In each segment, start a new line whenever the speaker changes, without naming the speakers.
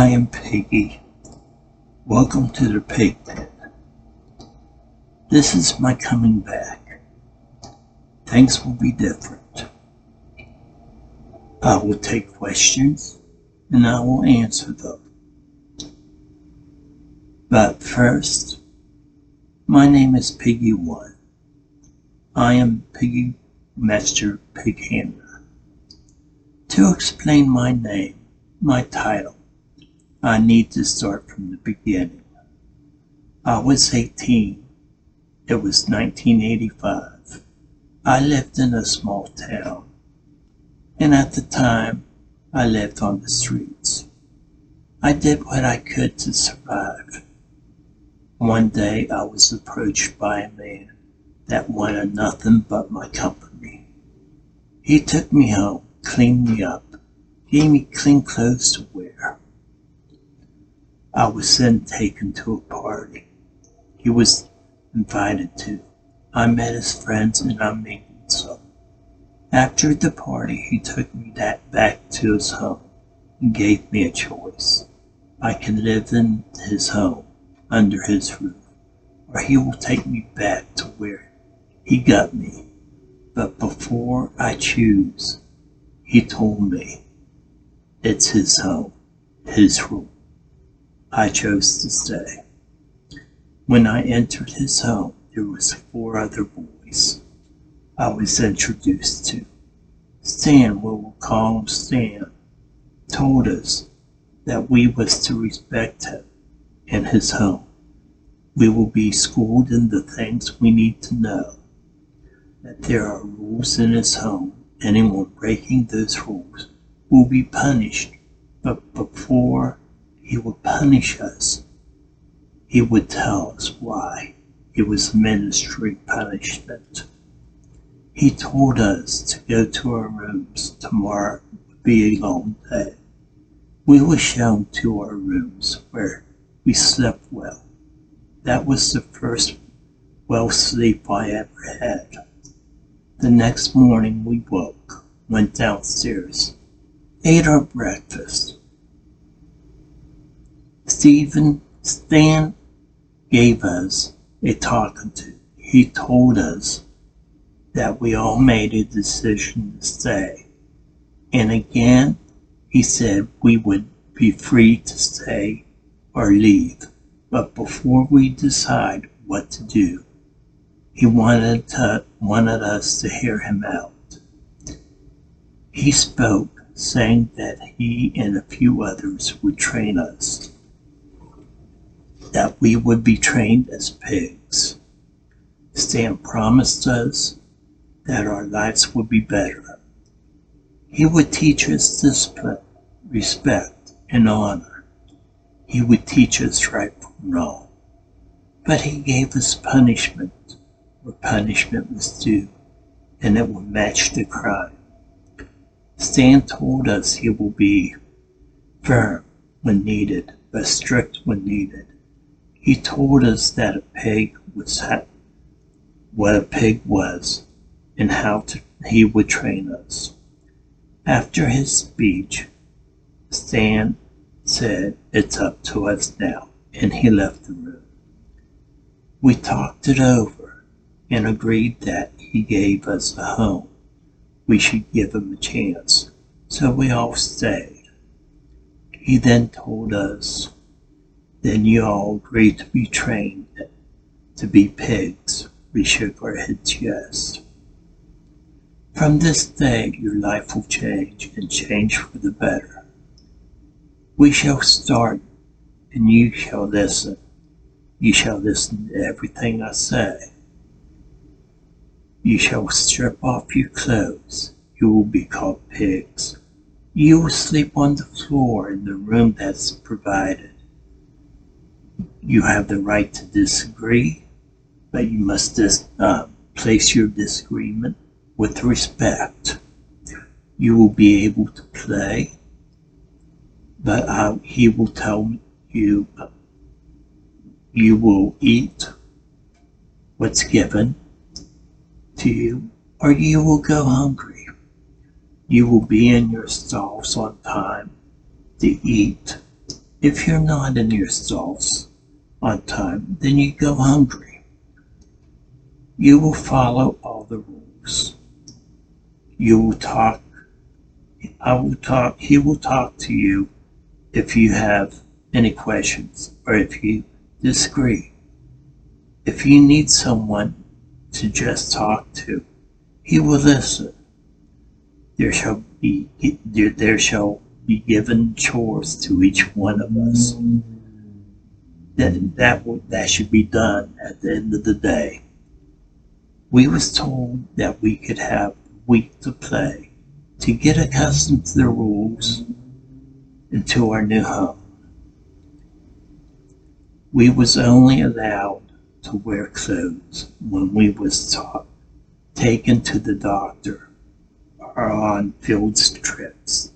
I am Piggy. Welcome to the pig pen. This is my coming back. Things will be different. I will take questions and I will answer them. But first, my name is Piggy One. I am Piggy Master Pig Handler. To explain my name, my title, I need to start from the beginning. I was 18. It was 1985. I lived in a small town. And at the time, I lived on the streets. I did what I could to survive. One day I was approached by a man that wanted nothing but my company. He took me home, cleaned me up, gave me clean clothes to wear. I was then taken to a party he was invited to. I met his friends and I mingled some. After the party, he took me back to his home and gave me a choice. I can live in his home, under his roof, or he will take me back to where he got me. But before I choose, he told me it's his home, his rule. I chose to stay. When I entered his home, there was four other boys I was introduced to. Stan, we will call him Stan, told us that we was to respect him and his home. We will be schooled in the things we need to know. That there are rules in his home. Anyone breaking those rules will be punished. But before he would punish us. He would tell us why it was ministry punishment. He told us to go to our rooms. Tomorrow would be a long day. We were shown to our rooms where we slept well. That was the first well sleep I ever had. The next morning we woke, went downstairs, ate our breakfast, Stephen Stan gave us a talking to. He told us that we all made a decision to stay. And again, he said we would be free to stay or leave. But before we decide what to do, he wanted to wanted us to hear him out. He spoke, saying that he and a few others would train us that we would be trained as pigs. Stan promised us that our lives would be better. He would teach us discipline, respect, and honor. He would teach us right from wrong. But he gave us punishment where punishment was due, and it would match the crime. Stan told us he will be firm when needed, but strict when needed. He told us that a pig was ha- what a pig was and how to, he would train us. After his speech, Stan said, It's up to us now, and he left the room. We talked it over and agreed that he gave us a home. We should give him a chance, so we all stayed. He then told us then you all agree to be trained to be pigs. We shook our heads yes. From this day your life will change and change for the better. We shall start and you shall listen. You shall listen to everything I say. You shall strip off your clothes. You will be called pigs. You will sleep on the floor in the room that's provided. You have the right to disagree, but you must dis- uh, place your disagreement with respect. You will be able to play, but uh, he will tell you you will eat what's given to you, or you will go hungry. You will be in your stalls on time to eat If you're not in your stalls on time, then you go hungry. You will follow all the rules. You will talk. I will talk. He will talk to you if you have any questions or if you disagree. If you need someone to just talk to, he will listen. There shall be there, shall be given chores to each one of us. That that that should be done at the end of the day. We was told that we could have a week to play to get accustomed to the rules and to our new home. We was only allowed to wear clothes when we was taught, taken to the doctor or on field trips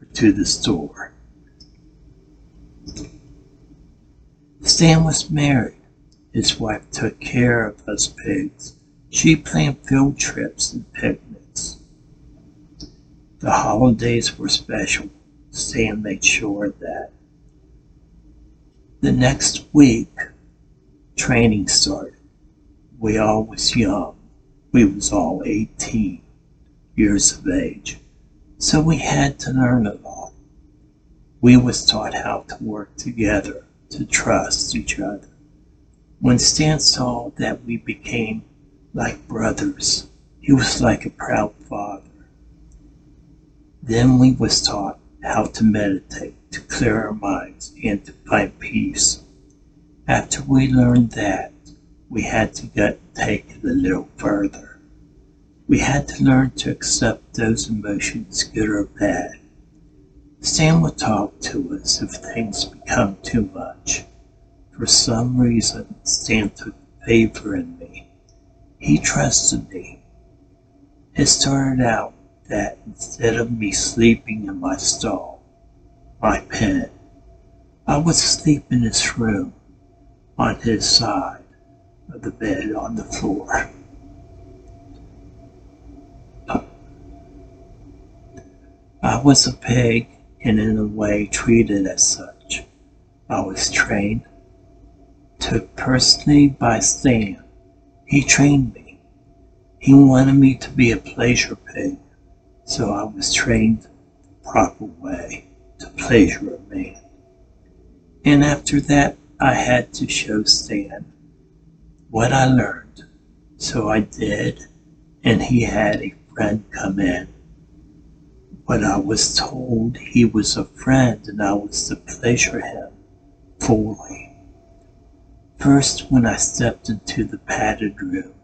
or to the store. Stan was married. His wife took care of us pigs. She planned field trips and picnics. The holidays were special. Stan made sure that the next week training started. We all was young. We was all 18 years of age. So we had to learn a lot. We was taught how to work together, to trust each other. When Stan saw that we became like brothers, he was like a proud father. Then we was taught how to meditate, to clear our minds, and to find peace. After we learned that, we had to get take it a little further. We had to learn to accept those emotions, good or bad. Stan would talk to us if things become too much. For some reason, Stan took favor in me. He trusted me. It started out that instead of me sleeping in my stall, my pen, I would sleep in his room on his side of the bed on the floor. I was a pig and in a way treated as such. I was trained, took personally by Stan. He trained me. He wanted me to be a pleasure pig, so I was trained the proper way to pleasure a man. And after that, I had to show Stan what I learned. So I did, and he had a friend come in. But I was told he was a friend and I was to pleasure him fully. First, when I stepped into the padded room,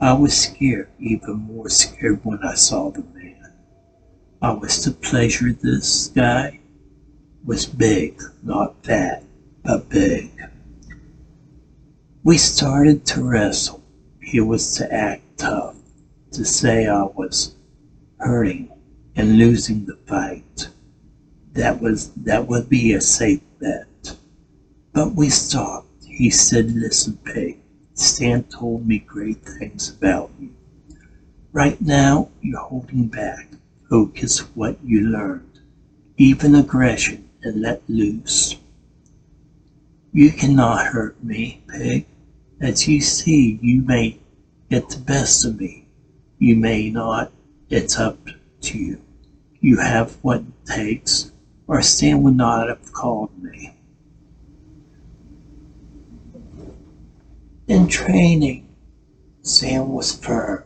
I was scared, even more scared when I saw the man. I was to pleasure this guy, was big, not fat but big. We started to wrestle. He was to act tough, to say I was hurting and losing the fight. That was that would be a safe bet. But we stopped. He said, Listen, Pig, Stan told me great things about you. Right now you're holding back. Focus what you learned. Even aggression and let loose. You cannot hurt me, pig. As you see, you may get the best of me. You may not. It's up to you. You have what it takes, or Stan would not have called me. In training, Stan was firm.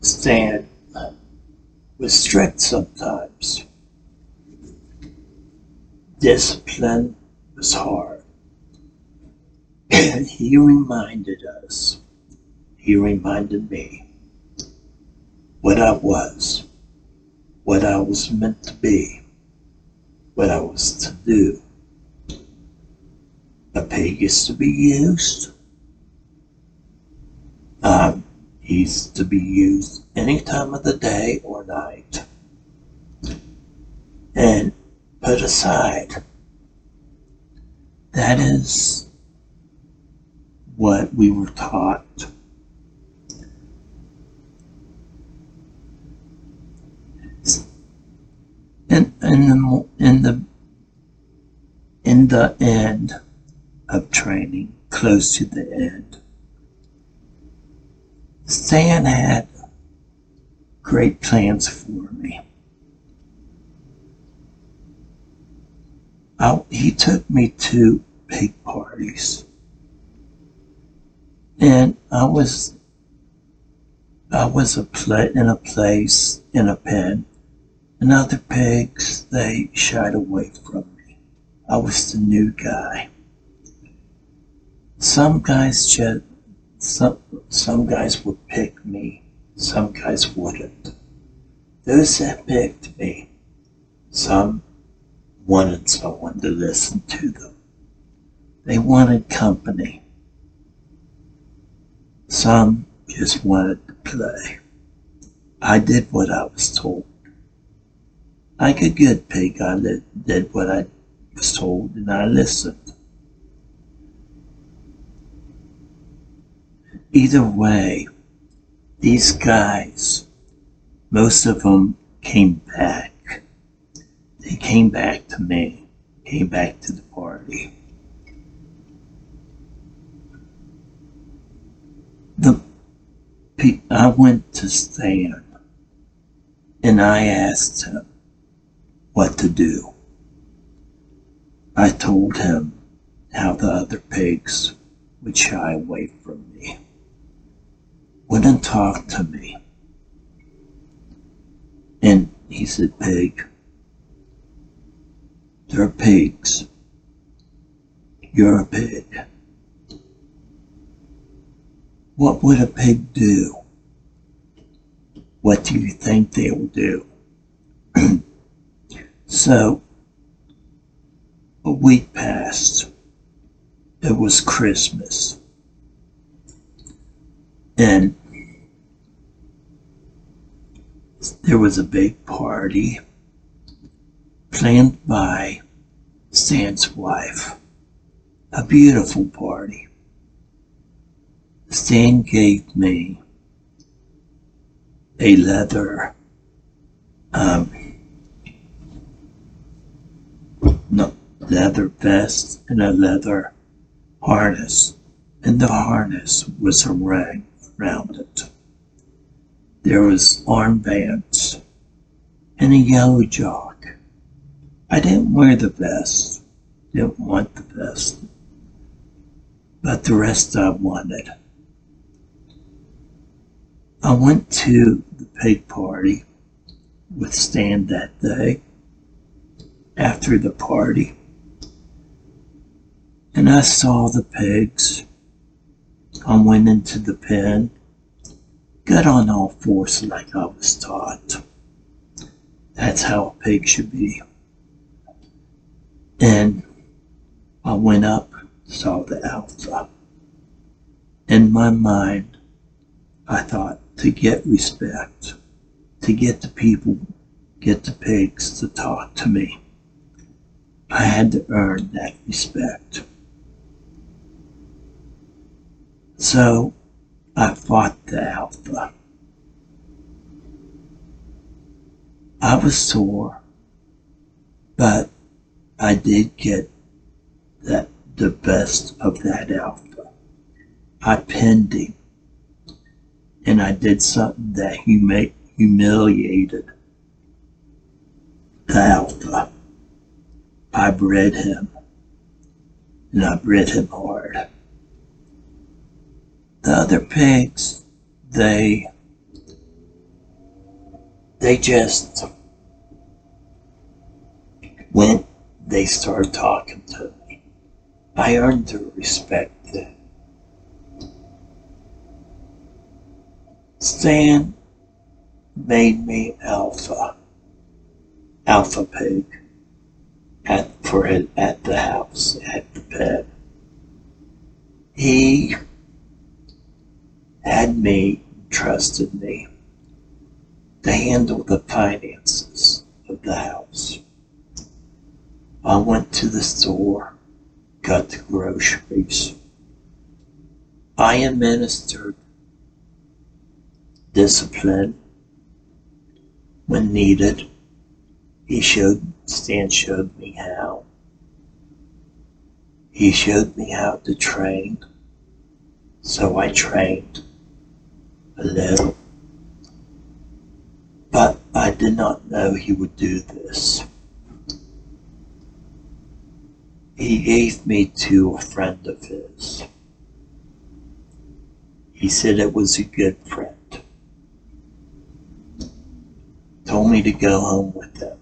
Stan was strict sometimes. Discipline was hard. And he reminded us, he reminded me what I was, what I was meant to be, what I was to do. A pig is to be used. Um, he's to be used any time of the day or night and put aside that is what we were taught. In, the in the in the end of training, close to the end, Stan had great plans for me. I, he took me to pig parties. And I was I was a pla- in a place in a pen, and other pigs they shied away from me. I was the new guy. Some guys just some some guys would pick me, some guys wouldn't. Those that picked me, some wanted someone to listen to them. They wanted company. Some just wanted to play. I did what I was told. Like a good pig, I did what I was told and I listened. Either way, these guys, most of them came back they came back to me, came back to the party. The I went to Stan and I asked him what to do. I told him how the other pigs would shy away from me, wouldn't talk to me. And he said, Pig, they're pigs. You're a pig. What would a pig do? What do you think they will do? So, a week passed. It was Christmas. And there was a big party planned by Stan's wife. A beautiful party. Stan gave me a leather, um, leather vest and a leather harness, and the harness was a ring around it. There was armbands and a yellow jock. I didn't wear the vest. Didn't want the vest. But the rest I wanted. I went to the pig party with Stan that day. After the party. And I saw the pigs. I went into the pen. Got on all fours like I was taught. That's how a pig should be. And I went up, saw the alpha. In my mind, I thought to get respect, to get the people, get the pigs to talk to me, I had to earn that respect. So I fought the alpha. I was sore, but I did get that the best of that alpha. I pinned him. And I did something that humi- humiliated the alpha. I bred him. And I bred him hard. The other pigs, they they just went they started talking to me. I earned their respect. Stan made me alpha, alpha pig at for it at the house at the pet. He had me trusted me to handle the finances of the house. I went to the store, got the groceries. I administered discipline when needed. He showed, Stan showed me how. He showed me how to train, so I trained little. But I did not know he would do this. He gave me to a friend of his. He said it was a good friend. Told me to go home with him.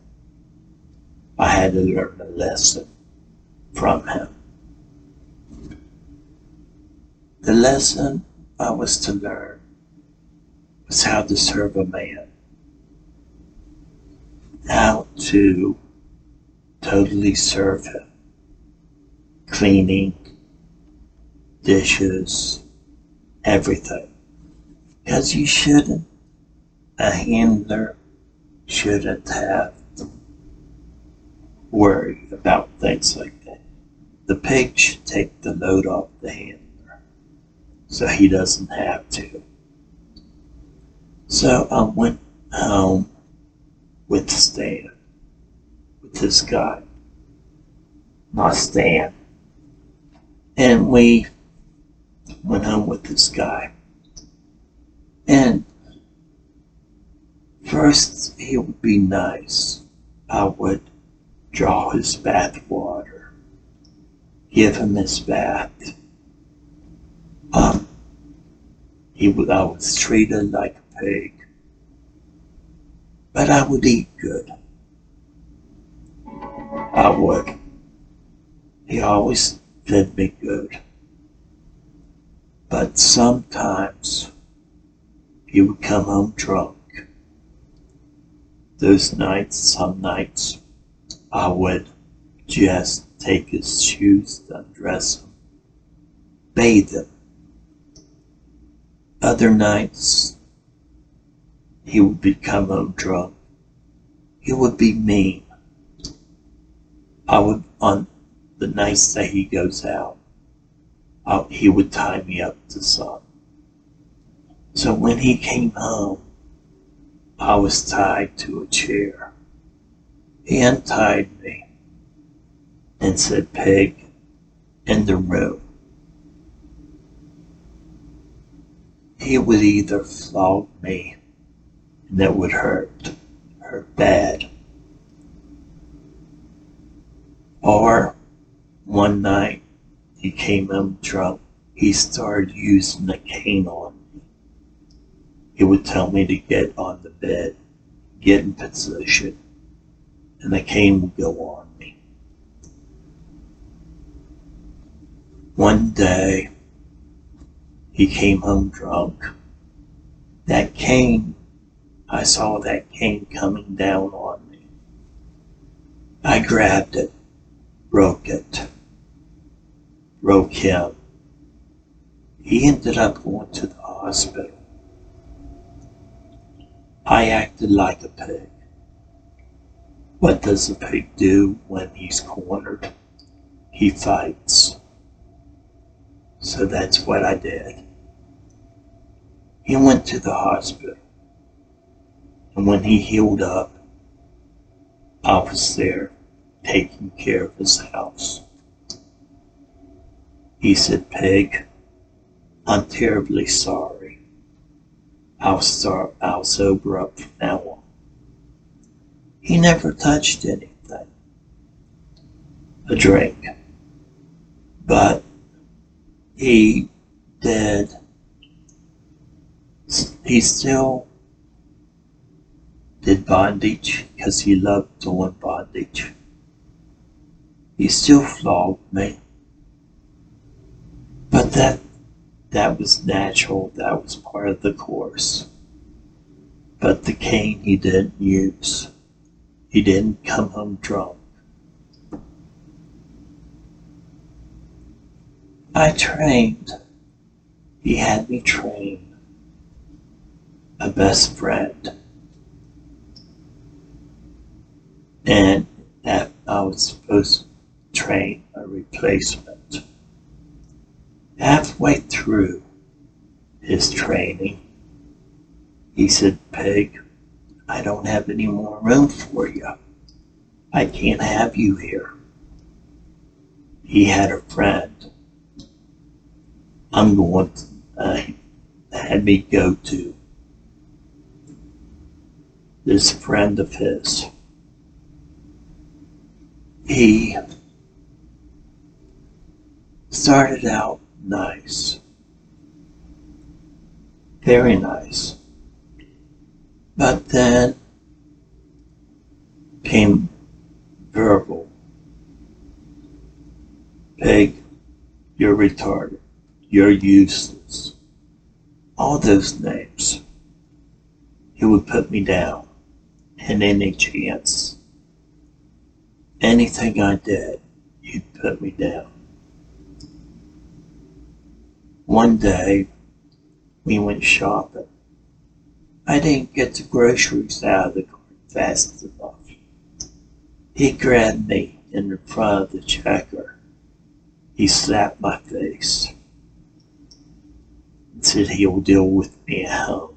I had to learn a lesson from him. The lesson I was to learn was how to serve a man, how to totally serve him, cleaning, dishes, everything. Because you shouldn't, a handler shouldn't have to worry about things like that. The pig should take the load off the handler so he doesn't have to. So I went home with Stan, with this guy, my Stan, and we went home with this guy. And first, he would be nice. I would draw his bath water, give him his bath. Um, he would, I was treated like a pig, but I would eat good. I would. He always fed me good. But sometimes he would come home drunk. Those nights, some nights, I would just take his shoes, undress him, bathe him. Other nights, he would become a drunk. He would be mean. I would, on the nights that he goes out, uh, he would tie me up to something. So when he came home, I was tied to a chair. He untied me and said, Pig, in the room. He would either flog me, that would hurt, hurt bad, or one night he came home drunk. He started using the cane on me. He would tell me to get on the bed, get in position, and the cane would go on me. One day, he came home drunk. That cane, I saw that cane coming down on me. I grabbed it, broke it broke him. He ended up going to the hospital. I acted like a pig. What does a pig do when he's cornered? He fights. So that's what I did. He went to the hospital. And when he healed up, I was there taking care of his house. He said, Peg, I'm terribly sorry. I'll start, I'll sober up from now on. He never touched anything, a drink, but he did, he still did bondage because he loved doing bondage. He still flogged me. But that that was natural, that was part of the course. But the cane he didn't use. He didn't come home drunk. I trained. He had me train a best friend. And that I was supposed to train a replacement halfway through his training, he said, Peg, I don't have any more room for you. I can't have you here. he had a friend. I'm going to, uh, had me go to. This friend of his. He started out nice. Very nice. But then came verbal. Peg, you're retarded. You're useless. All those names. He would put me down. And any chance. Anything I did, you'd put me down. One day, we went shopping. I didn't get the groceries out of the cart fast enough. He grabbed me in the front of the checker. He slapped my face and said he'll deal with me at home.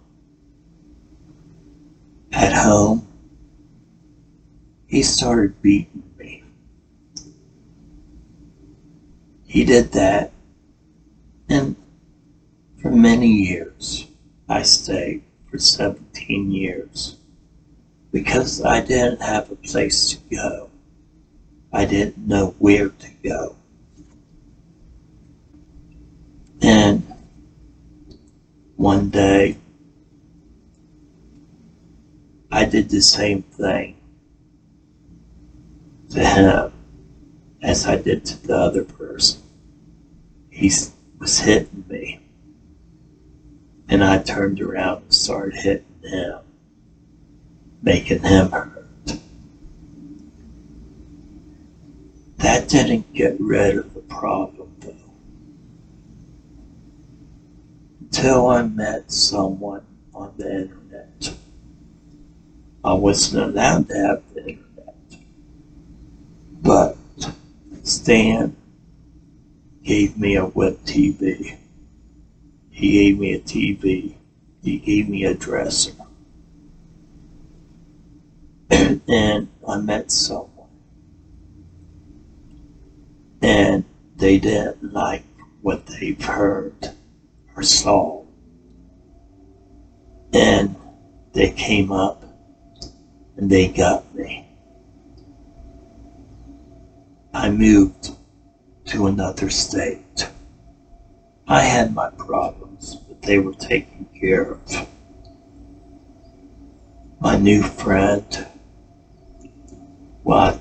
At home, he started beating me. He did that, and for many years, I stayed for 17 years because I didn't have a place to go. I didn't know where to go. And one day, I did the same thing to him as I did to the other person. He was hitting me. And I turned around and started hitting him making him hurt. That didn't get rid of the problem, though. Until I met someone on the internet. I wasn't allowed to have the internet. But Stan gave me a web TV. He gave me a TV. He gave me a dresser and I met someone. And they didn't like what they've heard or saw. And they came up and they got me. I moved to another state. I had my problems, but they were taken care of. My new friend what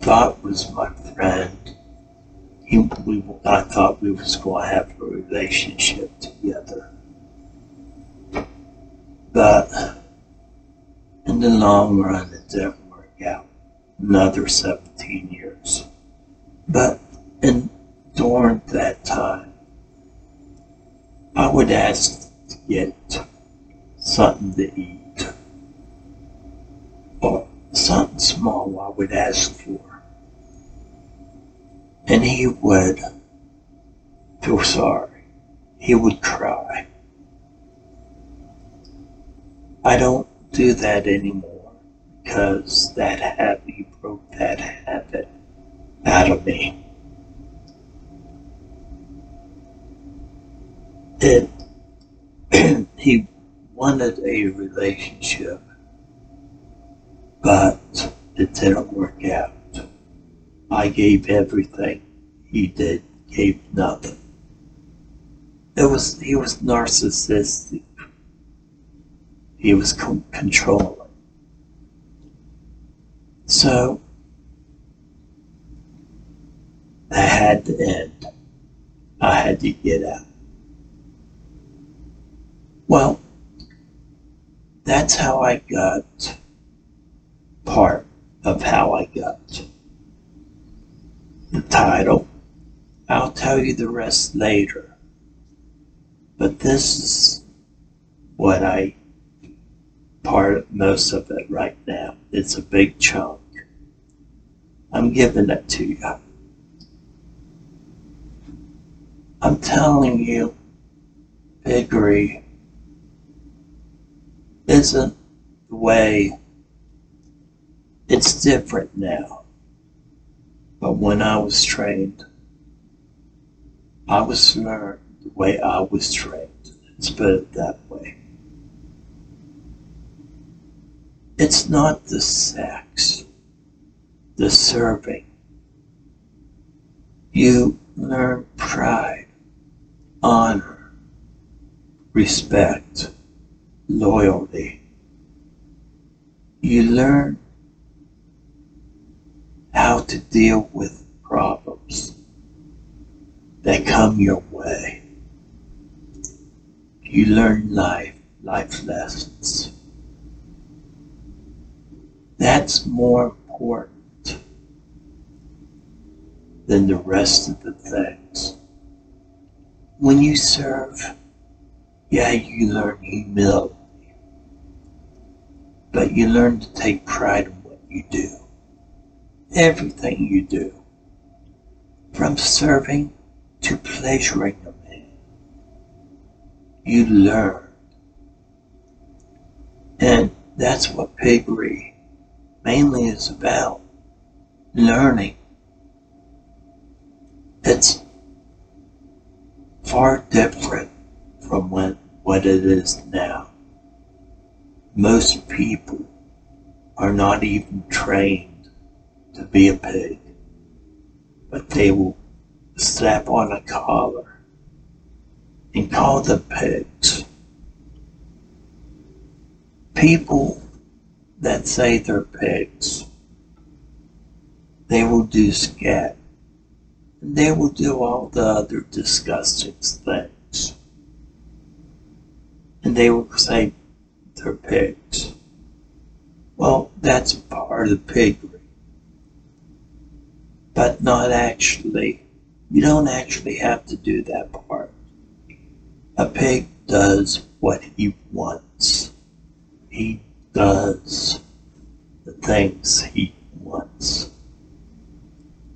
I thought was my friend. He, we, I thought we was going to have a relationship together. But in the long run, it didn't work out. Another 17 years. But in, during that time, I would ask to get something to eat or something small I would ask for. And he would feel sorry. He would cry. I don't do that anymore because that habit, broke that habit out of me. It, he wanted a relationship but it didn't work out. I gave everything. He did gave nothing. It was he was narcissistic. He was con- controlling. So I had to end. I had to get out. Well, that's how I got part of how I got the title. I'll tell you the rest later. But this is what I part of most of it right now. It's a big chunk. I'm giving it to you. I'm telling you, Piggery isn't the way it's different now. But when I was trained, I was learned the way I was trained. Let's put it that way. It's not the sex, the serving. You learn pride, honor, respect, loyalty. You learn how to deal with problems that come your way. You learn life, life lessons. That's more important than the rest of the things. When you serve, yeah, you learn humility, but you learn to take pride in what you do. Everything you do, from serving to pleasuring a man, you learn. And that's what piggery mainly is about learning. It's far different from when, what it is now. Most people are not even trained to be a pig, but they will slap on a collar and call them pigs. People that say they're pigs, they will do scat. They will do all the other disgusting things. And they will say they're pigs. Well, that's part of piggery. But not actually. You don't actually have to do that part. A pig does what he wants. He does the things he wants.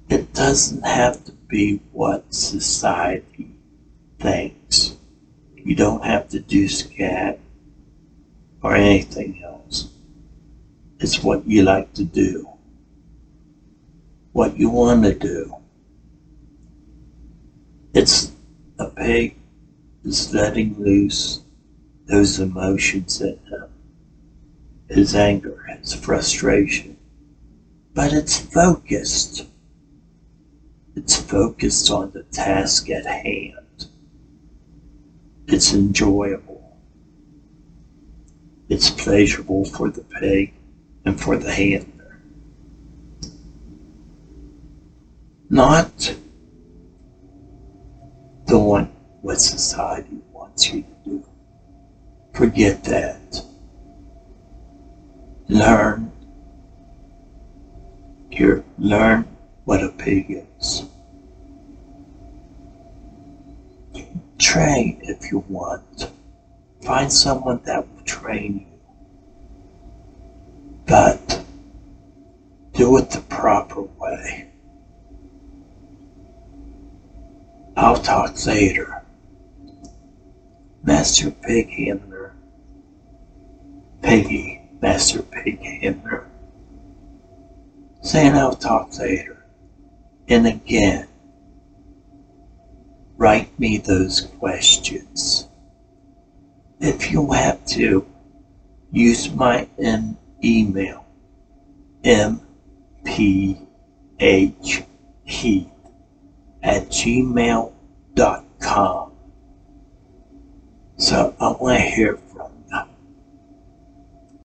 It doesn't have to be what society thinks. You don't have to do scat or anything else. It's what you like to do. What you want to do. It's a pig is letting loose those emotions in him his anger, his frustration. But it's focused. It's focused on the task at hand. It's enjoyable. It's pleasurable for the pig and for the handler. Not doing what society wants you to do. Forget that learn here learn what a pig is train if you want. Find someone that will train you. But do it the proper way. I'll talk later. Master Pig Handler. Piggy Master Pig Handler. Saying I'll talk later. And again, write me those questions. If you have to, use my email, mphheath at gmail.com. So I want to hear